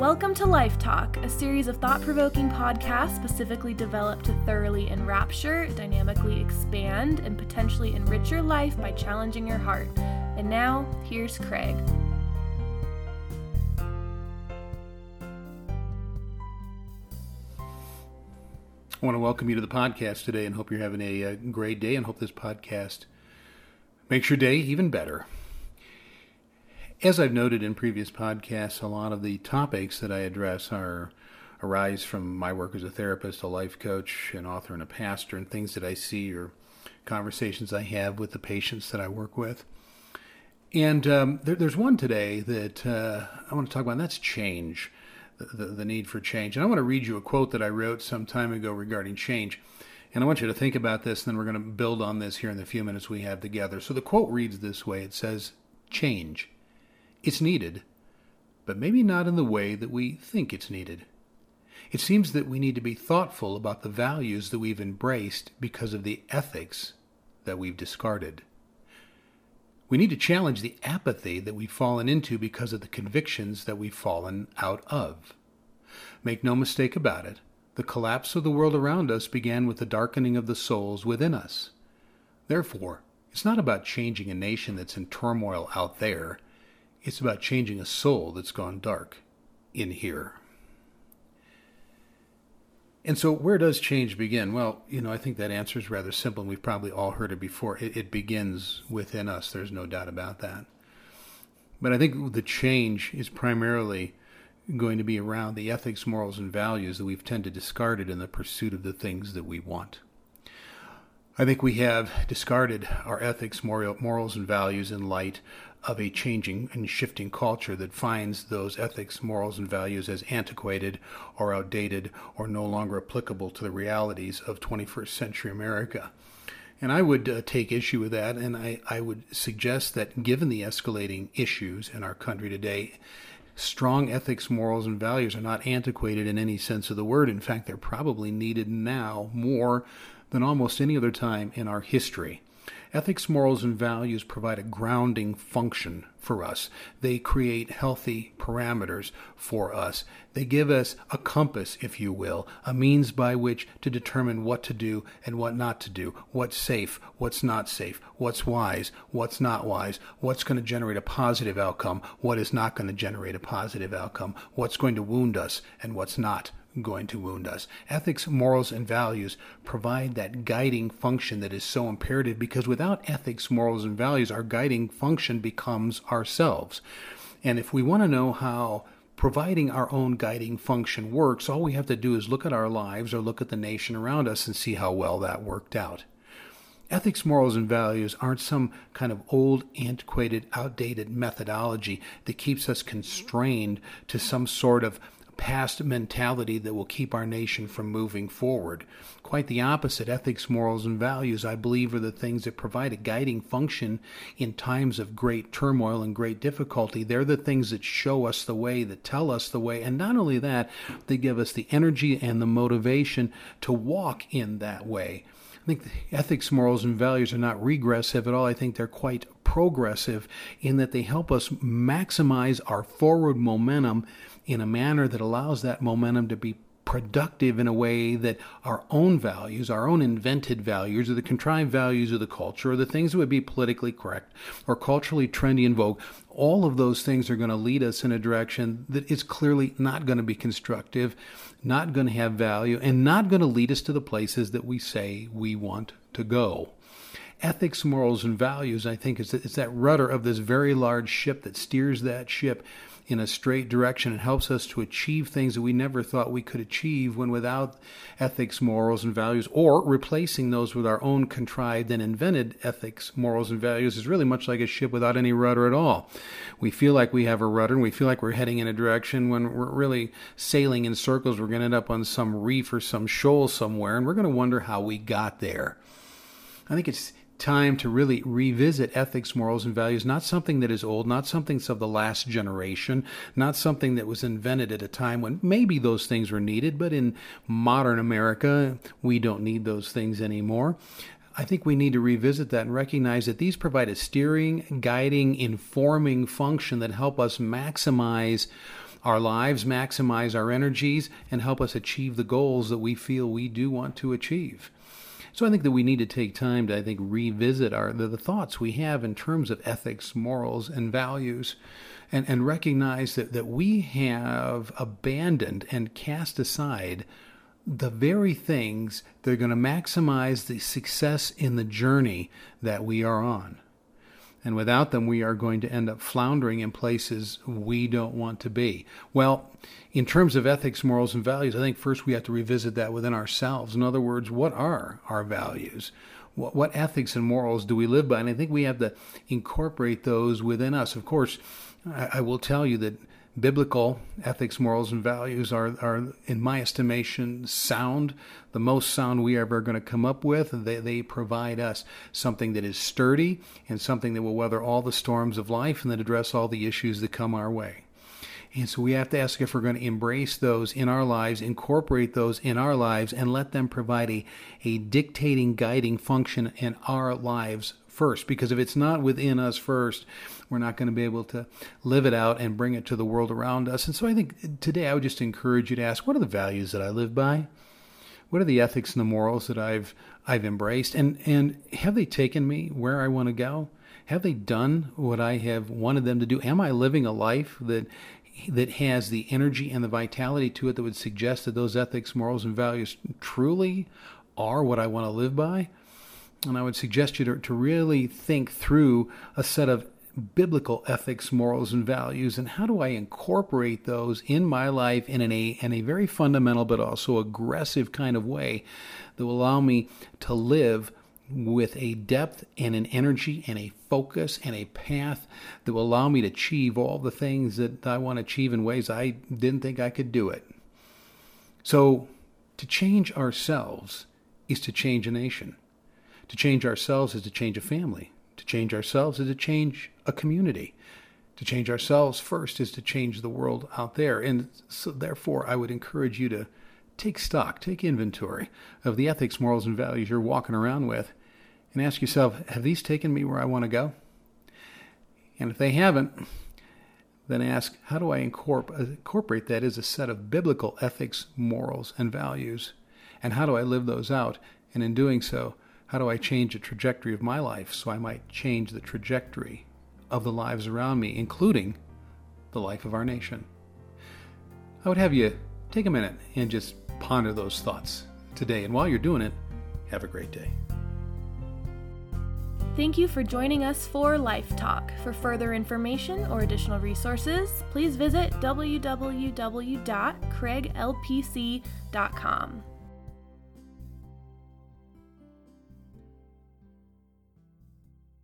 Welcome to Life Talk, a series of thought provoking podcasts specifically developed to thoroughly enrapture, dynamically expand, and potentially enrich your life by challenging your heart. And now, here's Craig. I want to welcome you to the podcast today and hope you're having a, a, great day and hope this podcast makes your day even better. As I've noted in previous podcasts, a lot of the topics that I address are arise from my work as a therapist, a life coach, an author, and a pastor, and things that I see or conversations I have with the patients that I work with. And um, there, there's one today that uh, I want to talk about, and that's change the, the need for change. And I want to read you a quote that I wrote some time ago regarding change. And I want you to think about this, and then we're going to build on this here in the few minutes we have together. So the quote reads this way it says, Change. It's needed, but maybe not in the way that we think it's needed. It seems that we need to be thoughtful about the values that we've embraced because of the ethics that we've discarded. We need to challenge the apathy that we've fallen into because of the convictions that we've fallen out of. Make no mistake about it, the collapse of the world around us began with the darkening of the souls within us. Therefore, it's not about changing a nation that's in turmoil out there, it's about changing a soul that's gone dark in here. And so, where does change begin? Well, you know, I think that answer is rather simple, and we've probably all heard it before. It, it, begins within us, there's no doubt about that. But I think the change is primarily going to be around the ethics, morals, and values that we've tended to discarded in the pursuit of the things that we want. I think we have discarded our ethics, moral, morals, and values in light of a changing and shifting culture that finds those ethics, morals, and values as antiquated or outdated or no longer applicable to the realities of 21st century America. And I would uh, take issue with that, and I, I would suggest that given the escalating issues in our country today, strong ethics, morals, and values are not antiquated in any sense of the word. In fact, they're probably needed now more than almost any other time in our history. Ethics, morals, and values provide a grounding function for us. They create healthy parameters for us. They give us a compass, if you will, a means by which to determine what to do and what not to do, what's safe, what's not safe, what's wise, what's not wise, what's going to generate a positive outcome, what is not going to generate a positive outcome, what's going to wound us, and what's not going to wound us. Ethics, morals, and values provide that guiding function that is so imperative because without ethics, morals, and values, our guiding function becomes ourselves. And if we want to know how providing our own guiding function works, all we have to do is look at our lives or look at the nation around us and see how well that worked out. Ethics, morals, and values aren't some kind of old, antiquated, outdated methodology that keeps us constrained to some sort of past mentality that will keep our nation from moving forward. Quite the opposite. Ethics, morals, and values, I believe, are the things that provide a guiding function in times of great turmoil and great difficulty. They're the things that show us the way, that tell us the way. And not only that, they give us the energy and the motivation to walk in that way. I think ethics, morals, and values are not regressive at all. I think they're quite progressive in that they help us maximize our forward momentum in a manner that allows that momentum to be productive in a way that our own values, our own invented values, or the contrived values of the culture, or the things that would be politically correct or culturally trendy and vogue, all of those things are going to lead us in a direction that is clearly not going to be constructive, not going to have value, and not going to lead us to the places that we say we want to go. Ethics, morals, and values, I think, is, that rudder of this very large ship that steers that ship in a straight direction and helps us to achieve things that we never thought we could achieve when without ethics, morals, and values, or replacing those with our own contrived and invented ethics, morals, and values is really much like a ship without any rudder at all. We feel like we have a rudder and we feel like we're heading in a direction when we're really sailing in circles. We're going to end up on some reef or some shoal somewhere and we're going to wonder how we got there. I think it's time to really revisit ethics, morals, and values, not something that is old, not something of the last generation, not something that was invented at a time when maybe those things were needed, but in modern America, we don't need those things anymore. I think we need to revisit that and recognize that these provide a steering, guiding, informing function that help us maximize our lives, maximize our energies, and help us achieve the goals that we feel we do want to achieve. So I think that we need to take time to, I think, revisit our the, the thoughts we have in terms of ethics, morals, and values, and, and recognize that, that we have abandoned and cast aside the very things that are going to maximize the success in the journey that we are on. And without them, we are going to end up floundering in places we don't want to be. Well, in terms of ethics, morals, and values, I think first we have to revisit that within ourselves. In other words, what are our values? What, what ethics and morals do we live by? And I think we have to incorporate those within us. Of course, I, I will tell you that biblical ethics, morals, and values are, are, in my estimation, sound, the most sound we ever going to come up with. They, they provide us something that is sturdy and something that will weather all the storms of life and that address all the issues that come our way. And so we have to ask if we're going to embrace those in our lives, incorporate those in our lives, and let them provide a, a dictating, guiding function in our lives first. Because if it's not within us first, we're not going to be able to live it out and bring it to the world around us. And so I think today I would just encourage you to ask what are the values that I live by? What are the ethics and the morals that I've I've embraced? And and have they taken me where I want to go? Have they done what I have wanted them to do? Am I living a life that that has the energy and the vitality to it that would suggest that those ethics, morals, and values truly are what I want to live by? And I would suggest you to, to really think through a set of biblical ethics, morals, and values, and how do I incorporate those in my life in, a, in a very fundamental but also aggressive kind of way that will allow me to live with a depth and an energy and a focus and a path that will allow me to achieve all the things that I want to achieve in ways I didn't think I could do it. So, to change ourselves is to change a nation. To change ourselves is to change a family. To change ourselves is to change a community. To change ourselves first is to change the world out there. And so, therefore, I would encourage you to take stock, take inventory of the ethics, morals, and values you're walking around with and ask yourself have these taken me where I want to go? And if they haven't, then ask how do I incorporate that as a set of biblical ethics, morals, and values? And how do I live those out? And in doing so, how do I change the trajectory of my life so I might change the trajectory of the lives around me, including the life of our nation? I would have you take a minute and just ponder those thoughts today. And while you're doing it, have a great day. Thank you for joining us for Life Talk. For further information or additional resources, please visit www.craiglpc.com.